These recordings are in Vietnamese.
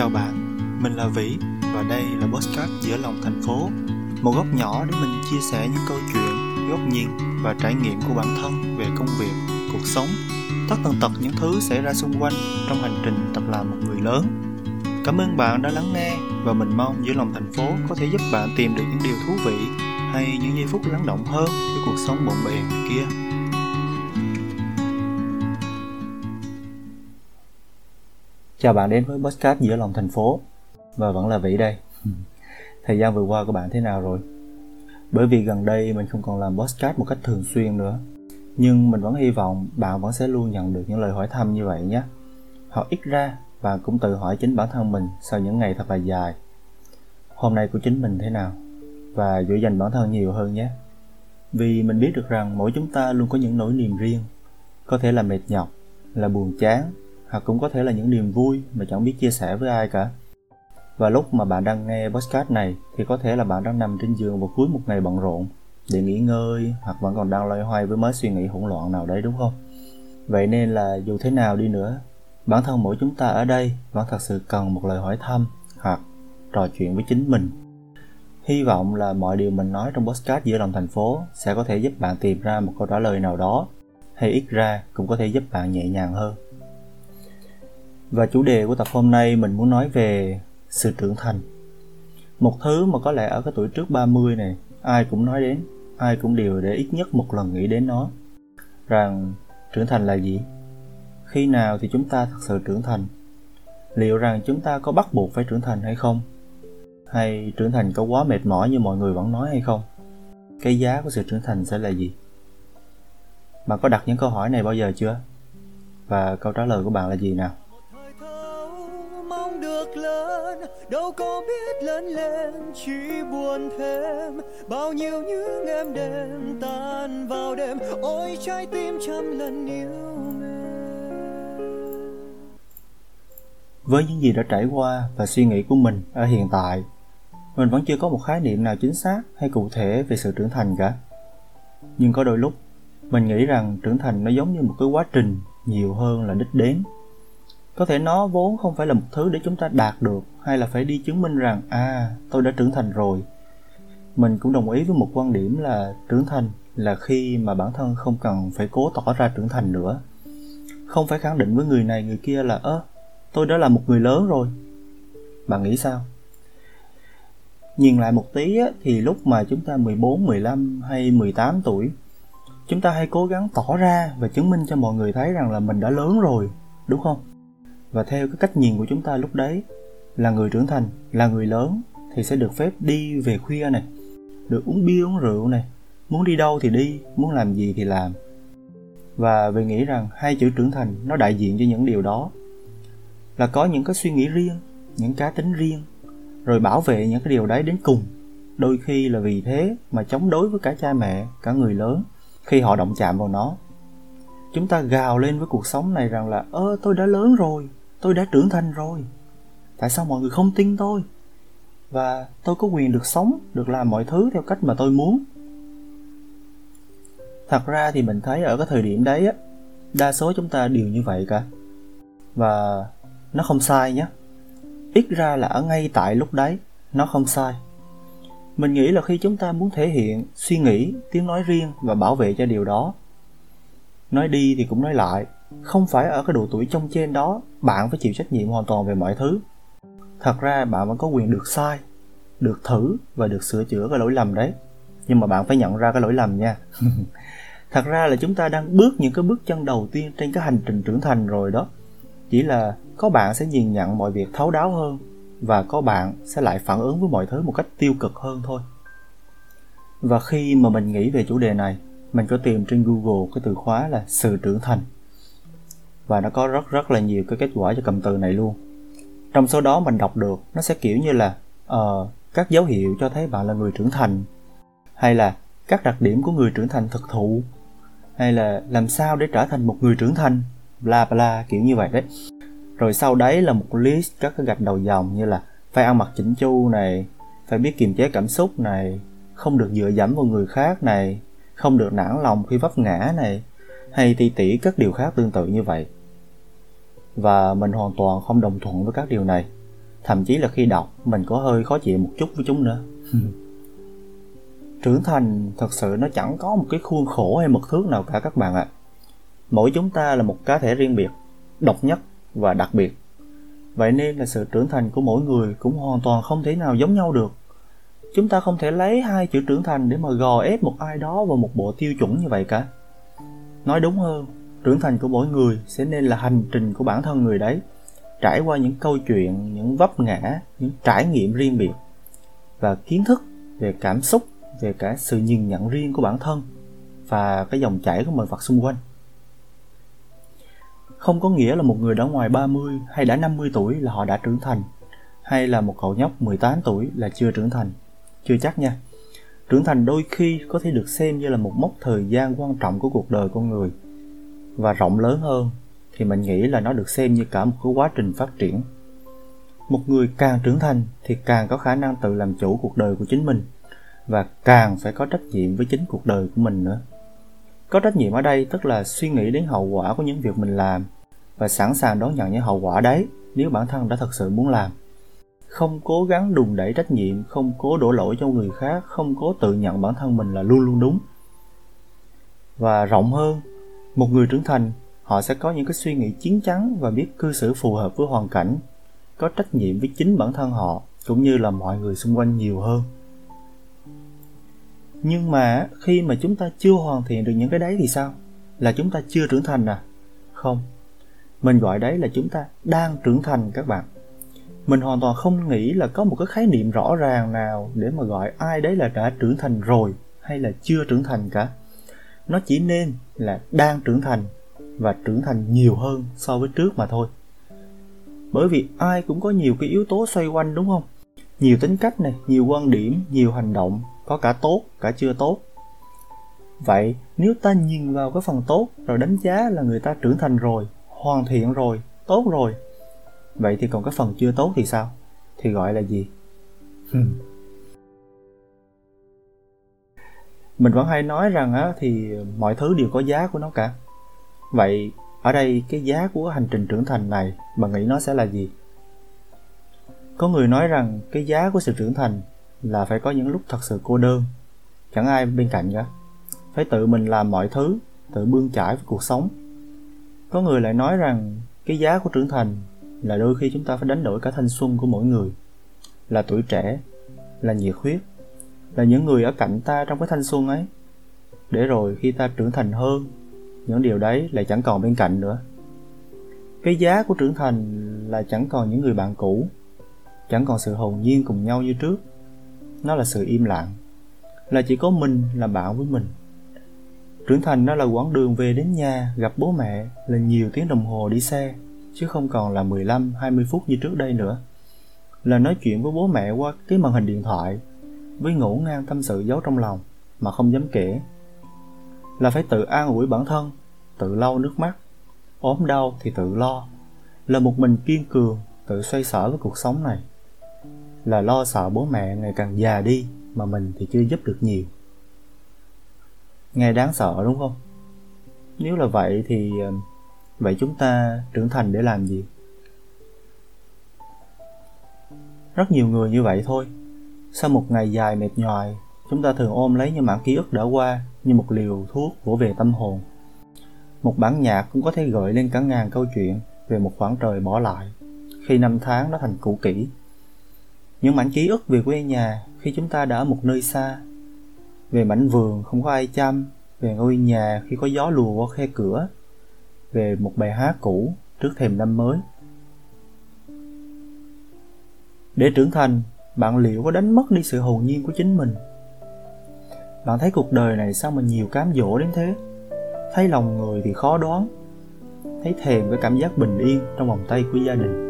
Chào bạn, mình là Vĩ và đây là Postcard giữa lòng thành phố. Một góc nhỏ để mình chia sẻ những câu chuyện, góc nhìn và trải nghiệm của bản thân về công việc, cuộc sống. Tất tần tật những thứ xảy ra xung quanh trong hành trình tập làm một người lớn. Cảm ơn bạn đã lắng nghe và mình mong giữa lòng thành phố có thể giúp bạn tìm được những điều thú vị hay những giây phút lắng động hơn với cuộc sống bộn bề kia. Chào bạn đến với podcast giữa lòng thành phố. Và vẫn là Vĩ đây. Thời gian vừa qua của bạn thế nào rồi? Bởi vì gần đây mình không còn làm podcast một cách thường xuyên nữa. Nhưng mình vẫn hy vọng bạn vẫn sẽ luôn nhận được những lời hỏi thăm như vậy nhé. Hoặc ít ra bạn cũng tự hỏi chính bản thân mình sau những ngày thật là dài. Hôm nay của chính mình thế nào? Và dỗ dành bản thân nhiều hơn nhé. Vì mình biết được rằng mỗi chúng ta luôn có những nỗi niềm riêng. Có thể là mệt nhọc, là buồn chán hoặc cũng có thể là những niềm vui mà chẳng biết chia sẻ với ai cả. Và lúc mà bạn đang nghe podcast này, thì có thể là bạn đang nằm trên giường vào cuối một ngày bận rộn, để nghỉ ngơi, hoặc vẫn còn đang loay hoay với mớ suy nghĩ hỗn loạn nào đấy, đúng không? Vậy nên là dù thế nào đi nữa, bản thân mỗi chúng ta ở đây vẫn thật sự cần một lời hỏi thăm hoặc trò chuyện với chính mình. Hy vọng là mọi điều mình nói trong podcast giữa lòng thành phố sẽ có thể giúp bạn tìm ra một câu trả lời nào đó hay ít ra cũng có thể giúp bạn nhẹ nhàng hơn và chủ đề của tập hôm nay mình muốn nói về sự trưởng thành. Một thứ mà có lẽ ở cái tuổi trước 30 này, ai cũng nói đến, ai cũng đều để ít nhất một lần nghĩ đến nó. Rằng trưởng thành là gì? Khi nào thì chúng ta thật sự trưởng thành? Liệu rằng chúng ta có bắt buộc phải trưởng thành hay không? Hay trưởng thành có quá mệt mỏi như mọi người vẫn nói hay không? Cái giá của sự trưởng thành sẽ là gì? Bạn có đặt những câu hỏi này bao giờ chưa? Và câu trả lời của bạn là gì nào? Được lớn, đâu có biết lớn lên, chỉ buồn thêm. Bao nhiêu những em đêm tan vào đêm, ôi trái tim trăm lần yêu với những gì đã trải qua và suy nghĩ của mình ở hiện tại, mình vẫn chưa có một khái niệm nào chính xác hay cụ thể về sự trưởng thành cả. Nhưng có đôi lúc, mình nghĩ rằng trưởng thành nó giống như một cái quá trình nhiều hơn là đích đến có thể nó vốn không phải là một thứ để chúng ta đạt được hay là phải đi chứng minh rằng à tôi đã trưởng thành rồi. Mình cũng đồng ý với một quan điểm là trưởng thành là khi mà bản thân không cần phải cố tỏ ra trưởng thành nữa. Không phải khẳng định với người này người kia là ơ tôi đã là một người lớn rồi. Bạn nghĩ sao? Nhìn lại một tí á, thì lúc mà chúng ta 14, 15 hay 18 tuổi chúng ta hay cố gắng tỏ ra và chứng minh cho mọi người thấy rằng là mình đã lớn rồi đúng không? Và theo cái cách nhìn của chúng ta lúc đấy, là người trưởng thành, là người lớn, thì sẽ được phép đi về khuya này, được uống bia uống rượu này. Muốn đi đâu thì đi, muốn làm gì thì làm. Và về nghĩ rằng hai chữ trưởng thành nó đại diện cho những điều đó. Là có những cái suy nghĩ riêng, những cá tính riêng, rồi bảo vệ những cái điều đấy đến cùng. Đôi khi là vì thế mà chống đối với cả cha mẹ, cả người lớn, khi họ động chạm vào nó. Chúng ta gào lên với cuộc sống này rằng là, ơ, tôi đã lớn rồi tôi đã trưởng thành rồi. Tại sao mọi người không tin tôi? Và tôi có quyền được sống, được làm mọi thứ theo cách mà tôi muốn. Thật ra thì mình thấy ở cái thời điểm đấy á, đa số chúng ta đều như vậy cả. Và nó không sai nhé. Ít ra là ở ngay tại lúc đấy, nó không sai. Mình nghĩ là khi chúng ta muốn thể hiện, suy nghĩ, tiếng nói riêng và bảo vệ cho điều đó, nói đi thì cũng nói lại không phải ở cái độ tuổi trong trên đó, bạn phải chịu trách nhiệm hoàn toàn về mọi thứ. Thật ra bạn vẫn có quyền được sai, được thử và được sửa chữa cái lỗi lầm đấy. Nhưng mà bạn phải nhận ra cái lỗi lầm nha. Thật ra là chúng ta đang bước những cái bước chân đầu tiên trên cái hành trình trưởng thành rồi đó. Chỉ là có bạn sẽ nhìn nhận mọi việc thấu đáo hơn và có bạn sẽ lại phản ứng với mọi thứ một cách tiêu cực hơn thôi. Và khi mà mình nghĩ về chủ đề này, mình có tìm trên google cái từ khóa là sự trưởng thành và nó có rất rất là nhiều cái kết quả cho cụm từ này luôn. Trong số đó mình đọc được nó sẽ kiểu như là uh, các dấu hiệu cho thấy bạn là người trưởng thành hay là các đặc điểm của người trưởng thành thực thụ hay là làm sao để trở thành một người trưởng thành bla bla kiểu như vậy đấy. Rồi sau đấy là một list các cái gạch đầu dòng như là phải ăn mặc chỉnh chu này phải biết kiềm chế cảm xúc này không được dựa dẫm vào người khác này không được nản lòng khi vấp ngã này hay ti tỉ các điều khác tương tự như vậy và mình hoàn toàn không đồng thuận với các điều này. Thậm chí là khi đọc mình có hơi khó chịu một chút với chúng nữa. Trưởng thành thật sự nó chẳng có một cái khuôn khổ hay mực thước nào cả các bạn ạ. Mỗi chúng ta là một cá thể riêng biệt độc nhất và đặc biệt. Vậy nên là sự trưởng thành của mỗi người cũng hoàn toàn không thể nào giống nhau được. Chúng ta không thể lấy hai chữ trưởng thành để mà gò ép một ai đó vào một bộ tiêu chuẩn như vậy cả. Nói đúng hơn trưởng thành của mỗi người sẽ nên là hành trình của bản thân người đấy, trải qua những câu chuyện, những vấp ngã, những trải nghiệm riêng biệt và kiến thức về cảm xúc, về cả sự nhìn nhận riêng của bản thân và cái dòng chảy của mọi vật xung quanh. Không có nghĩa là một người đã ngoài 30 hay đã 50 tuổi là họ đã trưởng thành, hay là một cậu nhóc 18 tuổi là chưa trưởng thành. Chưa chắc nha. Trưởng thành đôi khi có thể được xem như là một mốc thời gian quan trọng của cuộc đời con người và rộng lớn hơn thì mình nghĩ là nó được xem như cả một cái quá trình phát triển. Một người càng trưởng thành thì càng có khả năng tự làm chủ cuộc đời của chính mình và càng phải có trách nhiệm với chính cuộc đời của mình nữa. Có trách nhiệm ở đây tức là suy nghĩ đến hậu quả của những việc mình làm và sẵn sàng đón nhận những hậu quả đấy nếu bản thân đã thật sự muốn làm. Không cố gắng đùn đẩy trách nhiệm, không cố đổ lỗi cho người khác, không cố tự nhận bản thân mình là luôn luôn đúng. Và rộng hơn một người trưởng thành, họ sẽ có những cái suy nghĩ chín chắn và biết cư xử phù hợp với hoàn cảnh, có trách nhiệm với chính bản thân họ, cũng như là mọi người xung quanh nhiều hơn. Nhưng mà khi mà chúng ta chưa hoàn thiện được những cái đấy thì sao? Là chúng ta chưa trưởng thành à? Không. Mình gọi đấy là chúng ta đang trưởng thành các bạn. Mình hoàn toàn không nghĩ là có một cái khái niệm rõ ràng nào để mà gọi ai đấy là đã trưởng thành rồi hay là chưa trưởng thành cả nó chỉ nên là đang trưởng thành và trưởng thành nhiều hơn so với trước mà thôi. Bởi vì ai cũng có nhiều cái yếu tố xoay quanh, đúng không? Nhiều tính cách này, nhiều quan điểm, nhiều hành động, có cả tốt, cả chưa tốt. Vậy nếu ta nhìn vào cái phần tốt rồi đánh giá là người ta trưởng thành rồi, hoàn thiện rồi, tốt rồi, vậy thì còn cái phần chưa tốt thì sao? Thì gọi là gì? Mình vẫn hay nói rằng á, thì mọi thứ đều có giá của nó cả. Vậy ở đây cái giá của hành trình trưởng thành này, bạn nghĩ nó sẽ là gì? Có người nói rằng cái giá của sự trưởng thành là phải có những lúc thật sự cô đơn. Chẳng ai bên cạnh cả. Phải tự mình làm mọi thứ, tự bươn chải với cuộc sống. Có người lại nói rằng cái giá của trưởng thành là đôi khi chúng ta phải đánh đổi cả thanh xuân của mỗi người. Là tuổi trẻ, là nhiệt huyết là những người ở cạnh ta trong cái thanh xuân ấy. Để rồi khi ta trưởng thành hơn, những điều đấy lại chẳng còn bên cạnh nữa. Cái giá của trưởng thành là chẳng còn những người bạn cũ, chẳng còn sự hồn nhiên cùng nhau như trước. Nó là sự im lặng, là chỉ có mình là bạn với mình. Trưởng thành nó là quãng đường về đến nhà, gặp bố mẹ là nhiều tiếng đồng hồ đi xe, chứ không còn là 15 20 phút như trước đây nữa. Là nói chuyện với bố mẹ qua cái màn hình điện thoại với ngủ ngang tâm sự giấu trong lòng mà không dám kể. Là phải tự an ủi bản thân, tự lau nước mắt, ốm đau thì tự lo. Là một mình kiên cường, tự xoay sở với cuộc sống này. Là lo sợ bố mẹ ngày càng già đi mà mình thì chưa giúp được nhiều. Nghe đáng sợ, đúng không? Nếu là vậy thì ờ, vậy chúng ta trưởng thành để làm gì? Rất nhiều người như vậy thôi sau một ngày dài mệt nhoài, chúng ta thường ôm lấy những mảng ký ức đã qua như một liều thuốc vỗ về tâm hồn. Một bản nhạc cũng có thể gợi lên cả ngàn câu chuyện về một khoảng trời bỏ lại khi năm tháng nó thành cũ kỹ. Những mảnh ký ức về quê nhà khi chúng ta đã ở một nơi xa, về mảnh vườn không có ai chăm, về ngôi nhà khi có gió lùa qua khe cửa, về một bài hát cũ trước thềm năm mới. Để trưởng thành bạn liệu có đánh mất đi sự hồn nhiên của chính mình? Bạn thấy cuộc đời này sao mà nhiều cám dỗ đến thế? Thấy lòng người thì khó đoán. Thấy thèm cái cảm giác bình yên trong vòng tay của gia đình.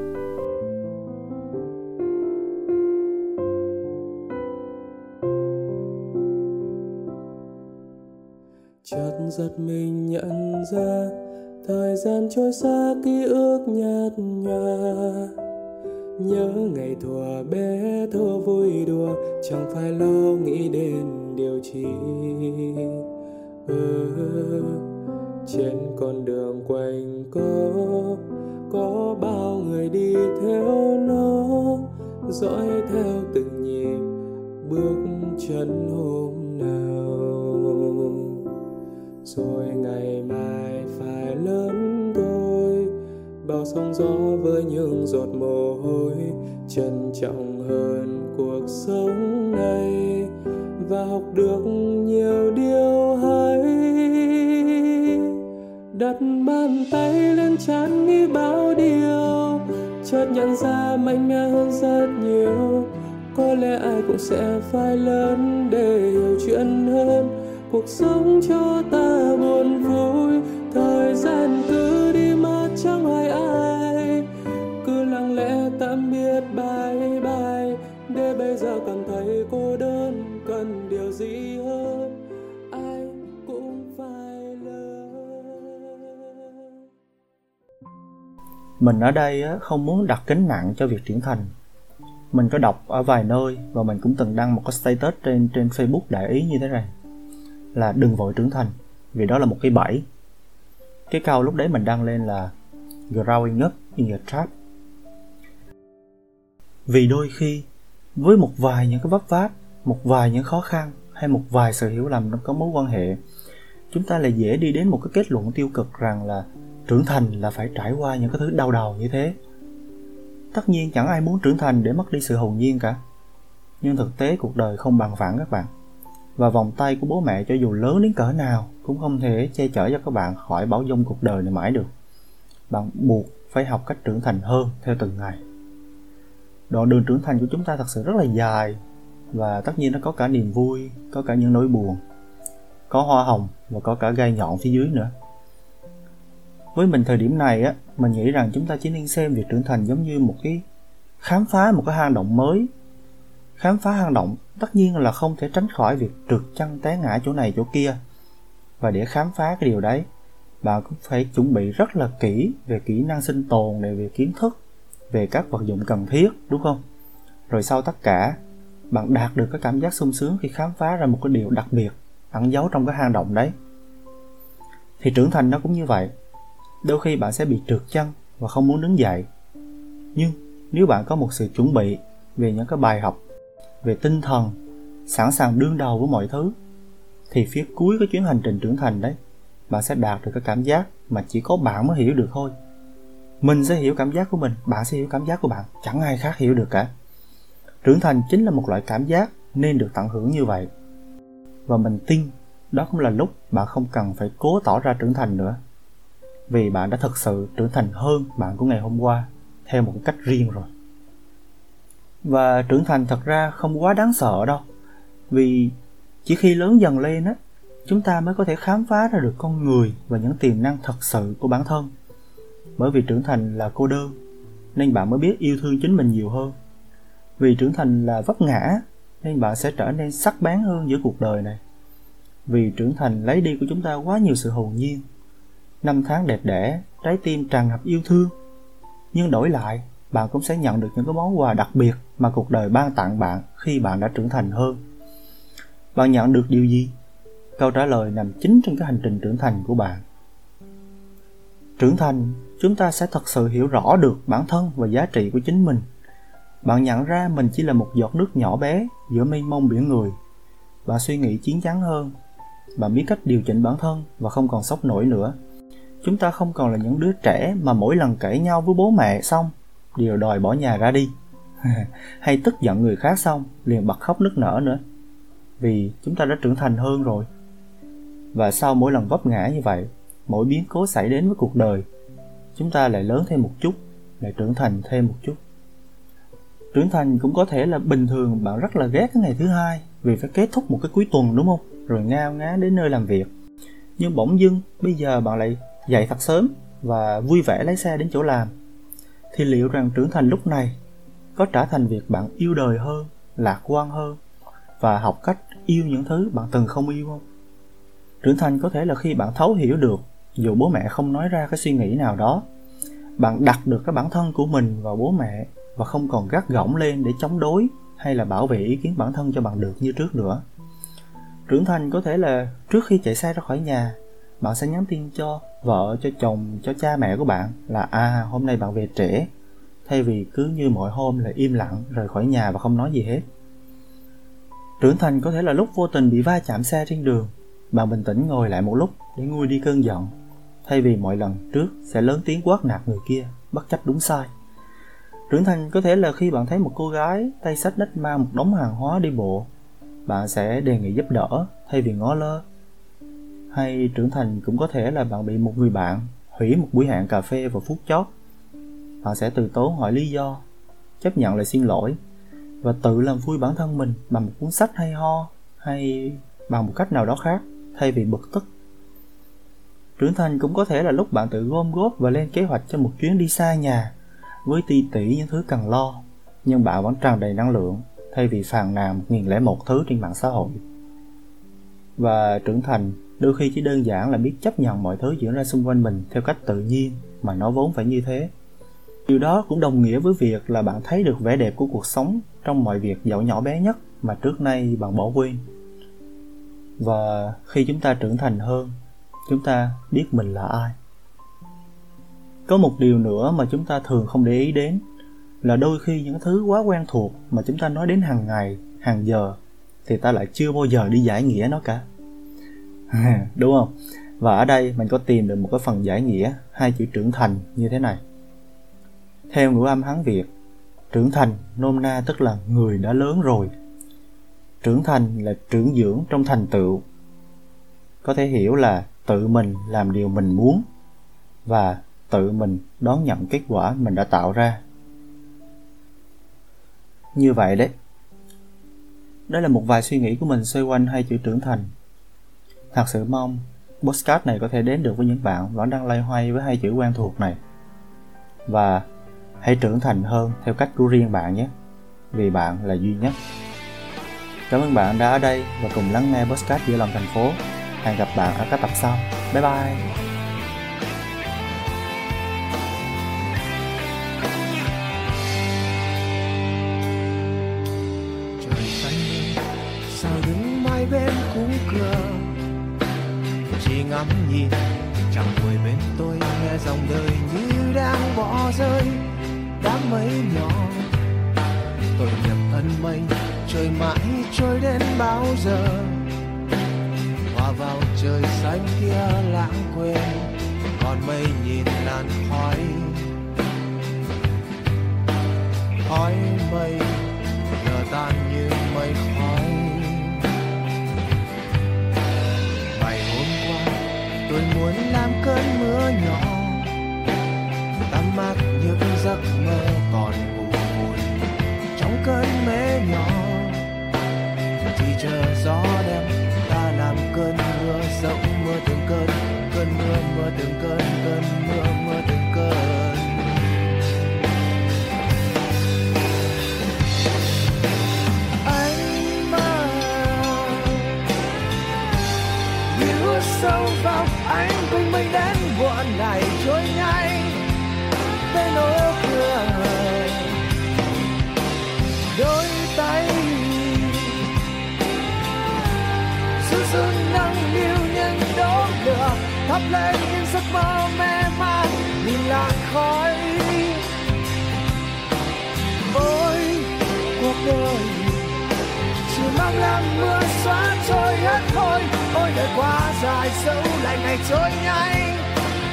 Chợt giật mình nhận ra, thời gian trôi xa ký ức nhạt nhòa nhớ ngày thuở bé thơ vui đùa chẳng phải lo nghĩ đến điều chi. Ừ, trên con đường quanh có có bao người đi theo nó dõi theo từng nhịp bước chân hôm nào. Rồi ngày mai bao sóng gió với những giọt mồ hôi trân trọng hơn cuộc sống này và học được nhiều điều hay. Đặt bàn tay lên trán nghĩ bao điều, chợt nhận ra mạnh mẽ hơn rất nhiều. Có lẽ ai cũng sẽ phải lớn để hiểu chuyện hơn. Cuộc sống cho ta buồn vui, thời gian ta cảm thấy cô đơn, cần điều gì hơn, ai cũng phải lớn mình ở đây không muốn đặt kính nặng cho việc trưởng thành. Mình có đọc ở vài nơi và mình cũng từng đăng một cái status trên trên Facebook đại ý như thế này, là đừng vội trưởng thành vì đó là một cái bẫy. Cái câu lúc đấy mình đăng lên là growing up in a trap vì đôi khi với một vài những cái vấp váp, một vài những khó khăn hay một vài sự hiểu lầm trong có mối quan hệ, chúng ta lại dễ đi đến một cái kết luận tiêu cực rằng là trưởng thành là phải trải qua những cái thứ đau đầu như thế. Tất nhiên chẳng ai muốn trưởng thành để mất đi sự hồn nhiên cả, nhưng thực tế cuộc đời không bằng phẳng các bạn. Và vòng tay của bố mẹ cho dù lớn đến cỡ nào cũng không thể che chở cho các bạn khỏi bảo dung cuộc đời này mãi được. Bạn buộc phải học cách trưởng thành hơn theo từng ngày đoạn đường trưởng thành của chúng ta thật sự rất là dài và tất nhiên nó có cả niềm vui, có cả những nỗi buồn, có hoa hồng và có cả gai nhọn phía dưới nữa. Với mình thời điểm này á, mình nghĩ rằng chúng ta chỉ nên xem việc trưởng thành giống như một cái khám phá, một cái hang động mới. Khám phá hang động tất nhiên là không thể tránh khỏi việc trượt chân té ngã chỗ này chỗ kia. Và để khám phá cái điều đấy, bạn cũng phải chuẩn bị rất là kỹ về kỹ năng sinh tồn này, về kiến thức về các vật dụng cần thiết, đúng không? Rồi sau tất cả, bạn đạt được cái cảm giác sung sướng khi khám phá ra một cái điều đặc biệt, ẩn giấu trong cái hang động đấy. Thì trưởng thành nó cũng như vậy. Đôi khi bạn sẽ bị trượt chân và không muốn đứng dậy. Nhưng nếu bạn có một sự chuẩn bị về những cái bài học, về tinh thần, sẵn sàng đương đầu với mọi thứ, thì phía cuối cái chuyến hành trình trưởng thành đấy, bạn sẽ đạt được cái cảm giác mà chỉ có bạn mới hiểu được thôi mình sẽ hiểu cảm giác của mình, bạn sẽ hiểu cảm giác của bạn. Chẳng ai khác hiểu được cả. Trưởng thành chính là một loại cảm giác nên được tận hưởng như vậy. Và mình tin đó cũng là lúc bạn không cần phải cố tỏ ra trưởng thành nữa. Vì bạn đã thực sự trưởng thành hơn bạn của ngày hôm qua theo một cách riêng rồi. Và trưởng thành thật ra không quá đáng sợ đâu. Vì chỉ khi lớn dần lên á, chúng ta mới có thể khám phá ra được con người và những tiềm năng thật sự của bản thân bởi vì trưởng thành là cô đơn, nên bạn mới biết yêu thương chính mình nhiều hơn. Vì trưởng thành là vấp ngã, nên bạn sẽ trở nên sắc bén hơn giữa cuộc đời này. Vì trưởng thành lấy đi của chúng ta quá nhiều sự hồn nhiên. Năm tháng đẹp đẽ, trái tim tràn ngập yêu thương. Nhưng đổi lại bạn cũng sẽ nhận được những cái món quà đặc biệt mà cuộc đời ban tặng bạn khi bạn đã trưởng thành hơn. Bạn nhận được điều gì? Câu trả lời nằm chính trong cái hành trình trưởng thành của bạn. Trưởng thành chúng ta sẽ thật sự hiểu rõ được bản thân và giá trị của chính mình. Bạn nhận ra mình chỉ là một giọt nước nhỏ bé giữa mênh mông biển người. Bạn suy nghĩ chiến chắn hơn. Bạn biết cách điều chỉnh bản thân và không còn sốc nổi nữa. Chúng ta không còn là những đứa trẻ mà mỗi lần cãi nhau với bố mẹ xong, đều đòi bỏ nhà ra đi. Hay tức giận người khác xong, liền bật khóc nức nở nữa. Vì chúng ta đã trưởng thành hơn rồi. Và sau mỗi lần vấp ngã như vậy, mỗi biến cố xảy đến với cuộc đời chúng ta lại lớn thêm một chút, lại trưởng thành thêm một chút. Trưởng thành cũng có thể là bình thường, bạn rất là ghét cái ngày thứ hai, vì phải kết thúc một cái cuối tuần, đúng không? Rồi ngao ngá đến nơi làm việc. Nhưng bỗng dưng, bây giờ bạn lại dậy thật sớm và vui vẻ lái xe đến chỗ làm. Thì liệu rằng trưởng thành lúc này có trở thành việc bạn yêu đời hơn, lạc quan hơn và học cách yêu những thứ bạn từng không yêu không? Trưởng thành có thể là khi bạn thấu hiểu được dù bố mẹ không nói ra cái suy nghĩ nào đó, bạn đặt được cái bản thân của mình vào bố mẹ và không còn gắt gỏng lên để chống đối hay là bảo vệ ý kiến bản thân cho bạn được như trước nữa. Trưởng thành có thể là trước khi chạy xe ra khỏi nhà, bạn sẽ nhắn tin cho vợ, cho chồng, cho cha mẹ của bạn là à hôm nay bạn về trễ. Thay vì cứ như mọi hôm là im lặng, rời khỏi nhà và không nói gì hết. Trưởng thành có thể là lúc vô tình bị va chạm xe trên đường, bạn bình tĩnh ngồi lại một lúc để nguôi đi cơn giận thay vì mọi lần trước sẽ lớn tiếng quát nạt người kia, bất chấp đúng sai. Trưởng thành có thể là khi bạn thấy một cô gái tay sách nách mang một đống hàng hóa đi bộ, bạn sẽ đề nghị giúp đỡ thay vì ngó lơ. Hay trưởng thành cũng có thể là bạn bị một người bạn hủy một buổi hẹn cà phê vào phút chót. Bạn sẽ từ tốn hỏi lý do, chấp nhận lời xin lỗi và tự làm vui bản thân mình bằng một cuốn sách hay ho hay bằng một cách nào đó khác thay vì bực tức trưởng thành cũng có thể là lúc bạn tự gom góp và lên kế hoạch cho một chuyến đi xa nhà, với ti tỉ những thứ cần lo, nhưng bạn vẫn tràn đầy năng lượng, thay vì phàn nàn một nghìn lẻ một thứ trên mạng xã hội. Và trưởng thành đôi khi chỉ đơn giản là biết chấp nhận mọi thứ diễn ra xung quanh mình theo cách tự nhiên, mà nó vốn phải như thế. Điều đó cũng đồng nghĩa với việc là bạn thấy được vẻ đẹp của cuộc sống trong mọi việc dẫu nhỏ bé nhất mà trước nay bạn bỏ quên. Và khi chúng ta trưởng thành hơn chúng ta biết mình là ai. Có một điều nữa mà chúng ta thường không để ý đến là đôi khi những thứ quá quen thuộc mà chúng ta nói đến hàng ngày, hàng giờ thì ta lại chưa bao giờ đi giải nghĩa nó cả. Đúng không? Và ở đây mình có tìm được một cái phần giải nghĩa, hai chữ trưởng thành như thế này. Theo ngữ âm hán việt, trưởng thành nôm na tức là người đã lớn rồi. Trưởng thành là trưởng dưỡng trong thành tựu. Có thể hiểu là tự mình làm điều mình muốn và tự mình đón nhận kết quả mình đã tạo ra. Như vậy đấy. Đây là một vài suy nghĩ của mình xoay quanh hai chữ trưởng thành. Thật sự mong postcard này có thể đến được với những bạn vẫn đang lay hoay với hai chữ quen thuộc này. Và hãy trưởng thành hơn theo cách của riêng bạn nhé, vì bạn là duy nhất. Cảm ơn bạn đã ở đây và cùng lắng nghe postcard giữa lòng thành phố hẹn gặp bạn ở các tập sau. Bye bye. Trời xanh sao đứng bên khung cửa chỉ ngắm nhìn, chẳng ngồi bên tôi, nghe dòng đời như đang bỏ rơi. Đám mây nhỏ tôi nhập ân mây, trời mãi trôi đến bao giờ? Vào trời xanh kia lãng quên, còn mây nhìn làn khói. Khói mây giờ tan như mây khói. Ngày hôm qua, tôi muốn làm cơn mưa nhỏ, tắm mát những giấc mơ còn ngủ trong cơn mê nhỏ. Từng cơn cơn mưa mưa từng cơn cơn mưa mưa từng cơn. Anh mơ như sâu vào anh quanh mình đến buồn này trôi nhanh bên ô cửa. Đôi tay thắp lên những giấc mơ mê man, nhìn làn khói. Ôi cuộc đời, chỉ mang làm mưa xóa trôi hết thôi ôi, đời quá dài dẫu lại ngày trôi nhanh,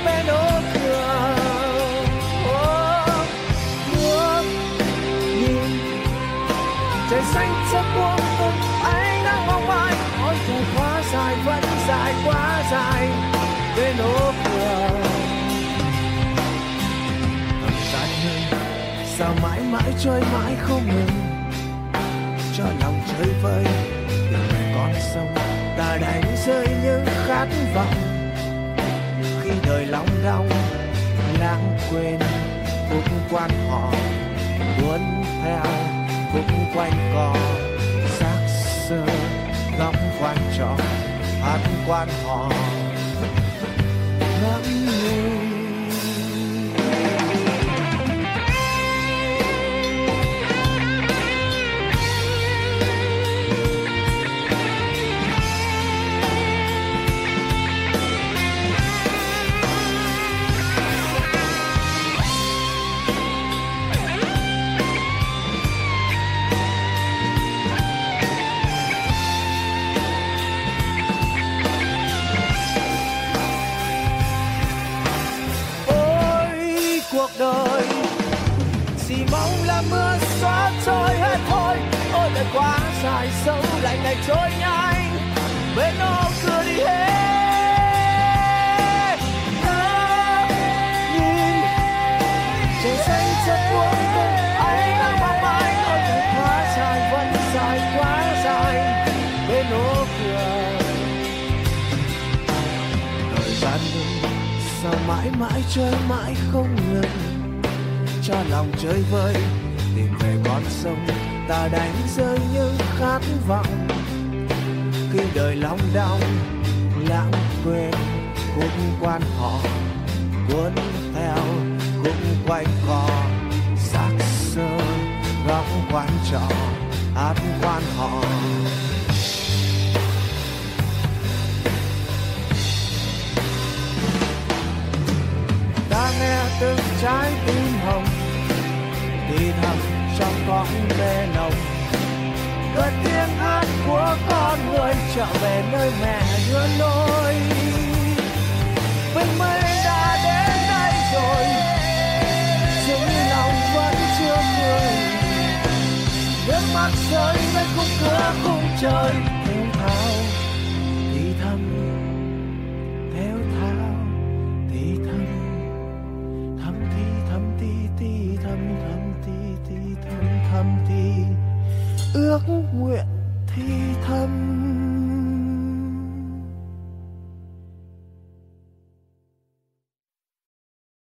bên ô cửa sao mãi mãi trôi mãi không ngừng? Cho lòng chơi vơi từng con sông, ta đánh rơi những khát vọng. Khi đời long đong, lãng quên, cũng quan họ, muốn theo, cũng quanh co. Xác sơ góc quan trọng, hát quan họ. Ngắm nhìn trôi nhanh, bên nó cửa đi hết. Nhìn, trời xanh rất buông cùng ấy là mong mãi ôi đời quá dài vẫn dài quá dài, bên nó cửa thời gian ngừng sao mãi mãi chơi mãi không ngừng? Cho lòng chơi vơi, tìm về con sông, ta đánh rơi những khát vọng khi đời long đong, lãng quên cũng quan họ, cuốn theo cũng quanh co. Xác sơ góc quán trọ hát quan họ. Ta nghe từng trái tim hồng thì thầm trong con mê nồng cất tiếng hát của con người trở về nơi mẹ đưa lối. Vinh mây đã đến đây rồi dũng lòng vẫn chưa cười. Nước mắt rơi bên khung cửa khung trời, theo thao, thì thầm, theo thao, thì thầm. Thầm thì thầm thì thì thầm thầm thì thì thầm thầm thì ước nguyện thì thầm